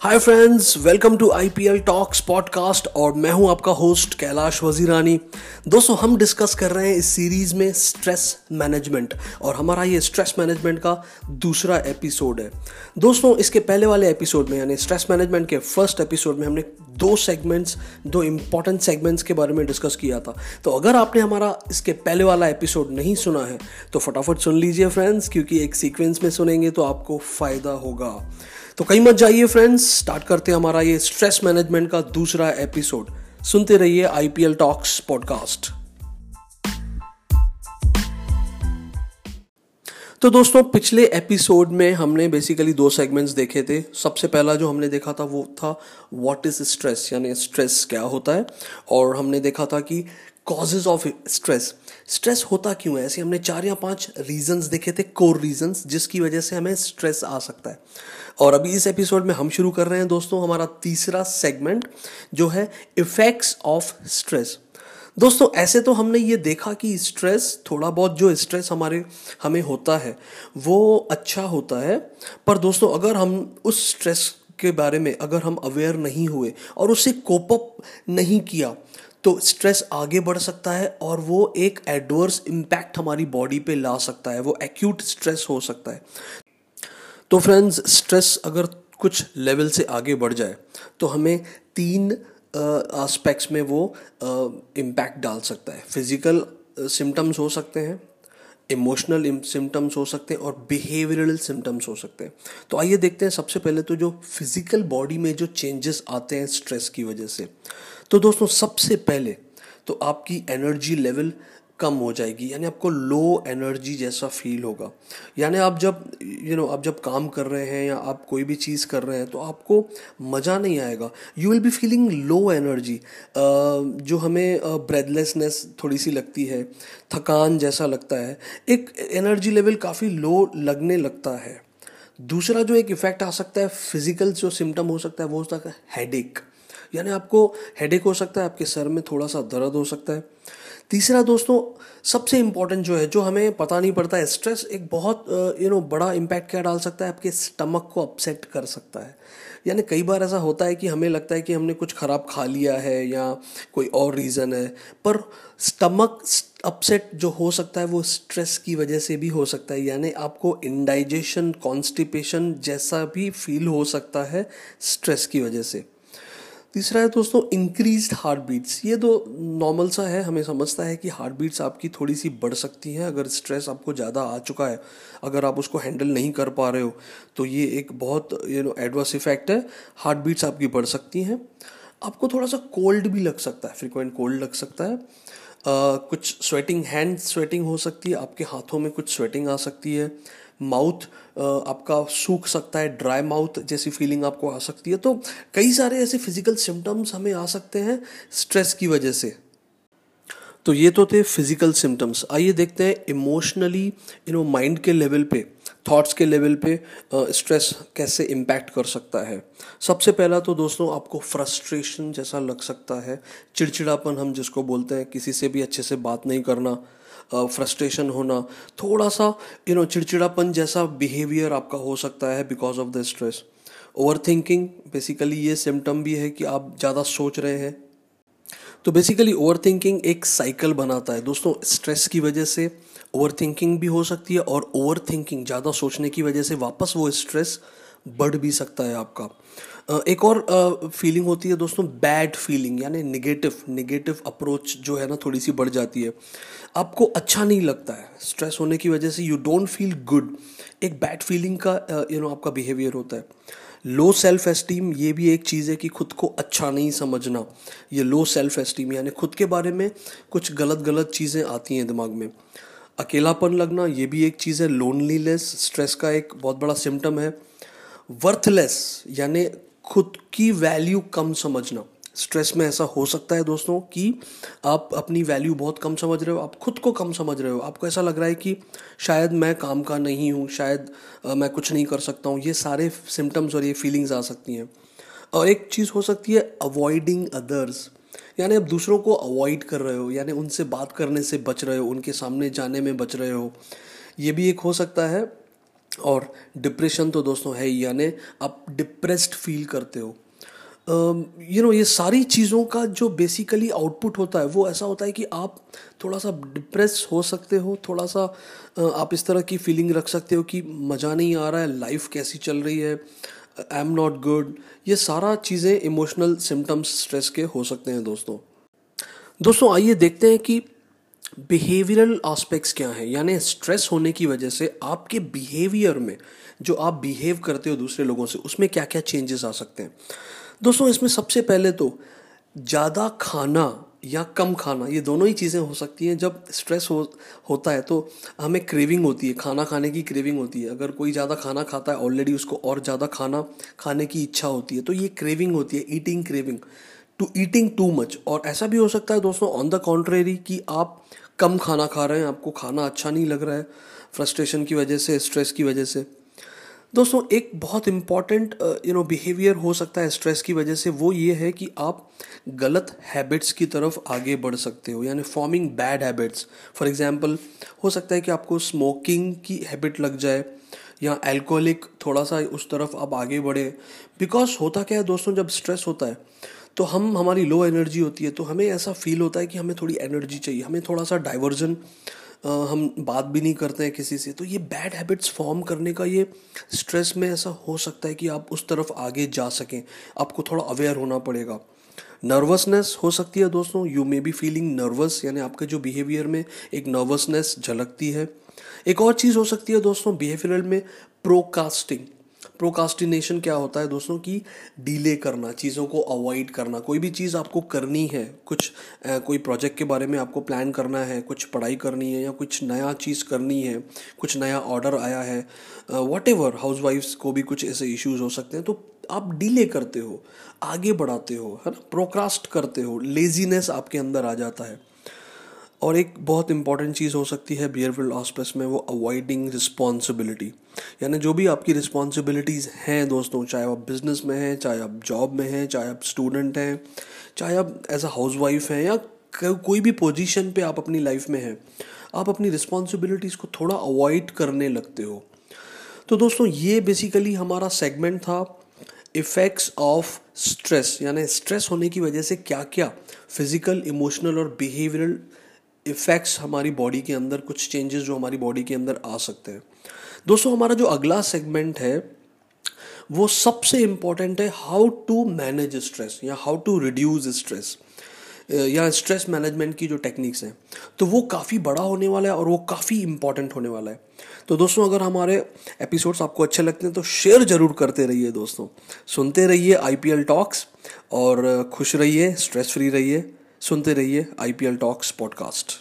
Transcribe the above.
Hi friends welcome to IPL talks podcast और मैं हूँ आपका होस्ट कैलाश वजीरानी। दोस्तों, हम डिस्कस कर रहे हैं इस सीरीज़ में स्ट्रेस मैनेजमेंट और हमारा ये स्ट्रेस मैनेजमेंट का दूसरा एपिसोड है। दोस्तों, इसके पहले वाले एपिसोड में, यानी स्ट्रेस मैनेजमेंट के फ़र्स्ट एपिसोड में हमने दो सेगमेंट्स दो इंपॉर्टेंट सेगमेंट्स के बारे में डिस्कस किया था। तो अगर आपने हमारा इसके पहले वाला एपिसोड नहीं सुना है तो फटाफट सुन लीजिए फ्रेंड्स क्योंकि एक सीक्वेंस में सुनेंगे तो आपको फ़ायदा होगा। तो कहीं मत जाइए फ्रेंड्स स्टार्ट करते हैं हमारा ये स्ट्रेस मैनेजमेंट का दूसरा एपिसोड सुनते रहिए आईपीएल टॉक्स पॉडकास्ट तो दोस्तों, पिछले एपिसोड में हमने बेसिकली दो सेगमेंट्स देखे थे। सबसे पहला जो हमने देखा था वो था व्हाट इज़ स्ट्रेस यानी स्ट्रेस क्या होता है? और हमने देखा था कि कॉजेज ऑफ़ स्ट्रेस स्ट्रेस होता क्यों है? ऐसे हमने चार या पाँच रीजंस देखे थे कोर रीजंस जिसकी वजह से हमें स्ट्रेस आ सकता है। और अभी इस एपिसोड में हम शुरू कर रहे हैं दोस्तों, हमारा तीसरा सेगमेंट जो है इफेक्ट्स ऑफ़ स्ट्रेस दोस्तों, ऐसे तो हमने ये देखा कि स्ट्रेस थोड़ा बहुत जो स्ट्रेस हमारे, हमें होता है, वो अच्छा होता है। पर दोस्तों, अगर हम उस स्ट्रेस के बारे में, अगर हम अवेयर नहीं हुए और उसे कोप अप नहीं किया तो स्ट्रेस आगे बढ़ सकता है और वो एक एडवर्स इम्पैक्ट हमारी बॉडी पे ला सकता है, वो एक्यूट स्ट्रेस हो सकता है। तो फ्रेंड्स स्ट्रेस अगर कुछ लेवल से आगे बढ़ जाए तो हमें तीन आस्पेक्ट्स में वो इम्पैक्ट डाल सकता है। फ़िज़िकल सिम्टम्स हो सकते हैं इमोशनल सिम्टम्स हो सकते हैं और बिहेवियरल सिम्टम्स हो सकते हैं। तो आइए देखते हैं सबसे पहले तो जो फ़िज़िकल बॉडी में जो चेंजेस आते हैं स्ट्रेस की वजह से। तो दोस्तों, सबसे पहले तो आपकी एनर्जी लेवल कम हो जाएगी यानी आपको लो एनर्जी जैसा फील होगा। यानी आप जब यू you नो know, आप जब काम कर रहे हैं या आप कोई भी चीज़ कर रहे हैं तो आपको मज़ा नहीं आएगा। You will be feeling low energy जो हमें ब्रेथलेसनेस थोड़ी सी लगती है थकान जैसा लगता है एक एनर्जी लेवल काफ़ी लो लगने लगता है। दूसरा जो एक इफ़ेक्ट आ सकता है फ़िज़िकल जो सिम्टम हो सकता है वो हो सकता है हेडेक यानी आपको हेडेक हो सकता है आपके सर में थोड़ा सा दर्द हो सकता है। तीसरा दोस्तों, सबसे इंपॉर्टेंट जो है, जो हमें पता नहीं पड़ता है स्ट्रेस एक बहुत यू नो बड़ा इम्पैक्ट क्या डाल सकता है, आपके स्टमक को अपसेट कर सकता है। यानी कई बार ऐसा होता है कि हमें लगता है कि हमने कुछ ख़राब खा लिया है या कोई और रीज़न है, पर स्टमक अपसेट जो हो सकता है, वो स्ट्रेस की वजह से भी हो सकता है। यानी आपको इंडाइजेशन कॉन्स्टिपेशन जैसा भी फील हो सकता है स्ट्रेस की वजह से। तीसरा है दोस्तों इंक्रीज हार्ट बीट्स ये तो नॉर्मल सा है हमें समझता है कि हार्ट बीट्स आपकी थोड़ी सी बढ़ सकती हैं अगर स्ट्रेस आपको ज़्यादा आ चुका है अगर आप उसको हैंडल नहीं कर पा रहे हो तो ये एक बहुत यू नो एडवर्स इफ़ेक्ट है। हार्ट बीट्स आपकी बढ़ सकती हैं। आपको थोड़ा सा कोल्ड भी लग सकता है फ्रिक्वेंट कोल्ड लग सकता है। आ, कुछ स्वेटिंग हैंड स्वेटिंग हो सकती है आपके हाथों में कुछ स्वेटिंग आ सकती है। माउथ आपका सूख सकता है ड्राई माउथ जैसी फीलिंग आपको आ सकती है। तो कई सारे ऐसे फ़िज़िकल सिम्टम्स हमें आ सकते हैं स्ट्रेस की वजह से। तो ये तो थे फ़िज़िकल सिम्टम्स आइए देखते हैं इमोशनली यू नो माइंड के लेवल पे थॉट्स के लेवल पे स्ट्रेस uh, कैसे इम्पैक्ट कर सकता है। सबसे पहला तो दोस्तों आपको फ्रस्ट्रेशन जैसा लग सकता है। चिड़चिड़ापन हम जिसको बोलते हैं किसी से भी अच्छे से बात नहीं करना। फ्रस्ट्रेशन होना, थोड़ा सा यू नो चिड़चिड़ापन जैसा बिहेवियर आपका हो सकता है because of the stress over thinking basically ये सिम्टम भी है कि आप ज़्यादा सोच रहे हैं। तो बेसिकली ओवर थिंकिंग एक साइकिल बनाता है। दोस्तों स्ट्रेस की वजह से ओवर थिंकिंग भी हो सकती है और ओवर थिंकिंग ज़्यादा सोचने की वजह से वापस वो स्ट्रेस बढ़ भी सकता है आपका। एक और फीलिंग होती है दोस्तों बैड फीलिंग यानी निगेटिव निगेटिव अप्रोच जो है ना थोड़ी सी बढ़ जाती है। आपको अच्छा नहीं लगता है। स्ट्रेस होने की वजह से यू डोंट फील गुड एक बैड फीलिंग का यू नो आपका बिहेवियर होता है। लो सेल्फ एस्टीम ये भी एक चीज़ है कि खुद को अच्छा नहीं समझना। ये लो सेल्फ एस्टीम यानी खुद के बारे में कुछ गलत गलत चीज़ें आती हैं दिमाग में। अकेलापन लगना ये भी एक चीज़ है। लोनलीनेस स्ट्रेस का एक बहुत बड़ा सिम्टम है। वर्थलेस यानी खुद की वैल्यू कम समझना। स्ट्रेस में ऐसा हो सकता है दोस्तों कि आप अपनी वैल्यू बहुत कम समझ रहे हो आप खुद को कम समझ रहे हो। आपको ऐसा लग रहा है कि शायद मैं काम का नहीं हूँ शायद आ, मैं कुछ नहीं कर सकता हूँ। ये सारे सिम्टम्स और ये फीलिंग्स आ सकती हैं। और एक चीज़ हो सकती है अवॉइडिंग अदर्स यानी आप दूसरों को अवॉइड कर रहे हो यानी उनसे बात करने से बच रहे हो उनके सामने जाने में बच रहे हो। ये भी एक हो सकता है। और डिप्रेशन तो दोस्तों है ही, यानी आप डिप्रेस्ड फील करते हो। यू नो ये सारी चीज़ों का जो बेसिकली आउटपुट होता है, वो ऐसा होता है कि आप थोड़ा सा डिप्रेस हो सकते हो थोड़ा सा आप इस तरह की फीलिंग रख सकते हो कि मज़ा नहीं आ रहा है लाइफ कैसी चल रही है आई एम नॉट गुड ये सारा चीज़ें इमोशनल सिम्टम्स स्ट्रेस के हो सकते हैं दोस्तों। दोस्तों, आइए देखते हैं कि बिहेवियरल आस्पेक्ट्स क्या हैं? यानी स्ट्रेस होने की वजह से आपके बिहेवियर में, जो आप बिहेव करते हो दूसरे लोगों से, उसमें क्या क्या चेंजेस आ सकते हैं? दोस्तों, इसमें सबसे पहले तो ज़्यादा खाना या कम खाना, ये दोनों ही चीज़ें हो सकती हैं। जब स्ट्रेस हो, होता है तो हमें क्रेविंग होती है, खाना खाने की क्रेविंग होती है। अगर कोई ज़्यादा खाना खाता है ऑलरेडी उसको और ज़्यादा खाना खाने की इच्छा होती है तो ये क्रेविंग होती है eating craving to eating too much और ऐसा भी हो सकता है दोस्तों ऑन द कॉन्ट्रेरी कि आप कम खाना खा रहे हैं, आपको खाना अच्छा नहीं लग रहा है फ्रस्ट्रेशन की वजह से स्ट्रेस की वजह से। दोस्तों, एक बहुत इंपॉर्टेंट यू नो बिहेवियर हो सकता है स्ट्रेस की वजह से, वो ये है कि आप गलत हैबिट्स की तरफ़ आगे बढ़ सकते हो, यानी forming bad habits for example हो सकता है कि आपको स्मोकिंग की हैबिट लग जाए, या एल्कोहलिक थोड़ा सा उस तरफ़ आप आगे बढ़े। बिकॉज़ होता क्या है दोस्तों, जब स्ट्रेस होता है तो हम, हमारी लो एनर्जी होती है तो हमें ऐसा फील होता है कि हमें थोड़ी एनर्जी चाहिए, हमें थोड़ा सा डाइवर्जन हम बात भी नहीं करते हैं किसी से। तो ये बैड हैबिट्स फॉर्म करने का ये स्ट्रेस में ऐसा हो सकता है कि आप उस तरफ़ आगे जा सकें। आपको थोड़ा अवेयर होना पड़ेगा। नर्वसनेस हो सकती है दोस्तों you may be feeling nervous यानी आपके जो बिहेवियर में एक नर्वसनेस झलकती है। एक और चीज़ हो सकती है दोस्तों बिहेवियरल में प्रोकास्टिंग प्रोकास्टिनेशन क्या होता है दोस्तों की डिले करना चीज़ों को अवॉइड करना। कोई भी चीज़ आपको करनी है कुछ आ, कोई प्रोजेक्ट के बारे में आपको प्लान करना है कुछ पढ़ाई करनी है या कुछ नया चीज़ करनी है कुछ नया ऑर्डर आया है वॉट एवर हाउस वाइफ्स को भी कुछ ऐसे इश्यूज़ हो सकते हैं तो आप डिले करते हो आगे बढ़ाते हो है ना? प्रोक्रास्ट करते हो लेजीनेस आपके अंदर आ जाता है। और एक बहुत इंपॉर्टेंट चीज़ हो सकती है बिहेवियरल आस्पेक्ट्स में, वो अवॉइडिंग रिस्पॉन्सिबिलिटी यानी जो भी आपकी रिस्पॉन्सिबिलिटीज़ हैं दोस्तों, चाहे आप बिज़नेस में हैं, चाहे आप जॉब में हैं, चाहे आप स्टूडेंट हैं, चाहे आप एज अ हाउस वाइफ हैं या कोई भी पोजीशन पे आप अपनी लाइफ में हैं, आप अपनी रिस्पॉन्सिबिलिटीज़ को थोड़ा अवॉइड करने लगते हो। तो दोस्तों, ये बेसिकली हमारा सेगमेंट था इफ़ेक्ट्स ऑफ़ स्ट्रेस यानी स्ट्रेस होने की वजह से क्या क्या फ़िज़िकल इमोशनल और बिहेवियरल इफ़ेक्ट्स हमारी बॉडी के अंदर, कुछ चेंजेस जो हमारी बॉडी के अंदर आ सकते हैं। दोस्तों, हमारा जो अगला सेगमेंट है, वो सबसे इंपॉर्टेंट है हाउ टू मैनेज स्ट्रेस या हाउ टू रिड्यूस स्ट्रेस या स्ट्रेस मैनेजमेंट की जो टेक्निक्स हैं। तो वो काफ़ी बड़ा होने वाला है और वो काफ़ी इंपॉर्टेंट होने वाला है। तो दोस्तों, अगर हमारे एपिसोड्स आपको अच्छे लगते हैं तो शेयर ज़रूर करते रहिए दोस्तों। सुनते रहिए आईपीएल टॉक्स और खुश रहिए स्ट्रेस फ्री रहिए। सुनते रहिए I P L talks podcast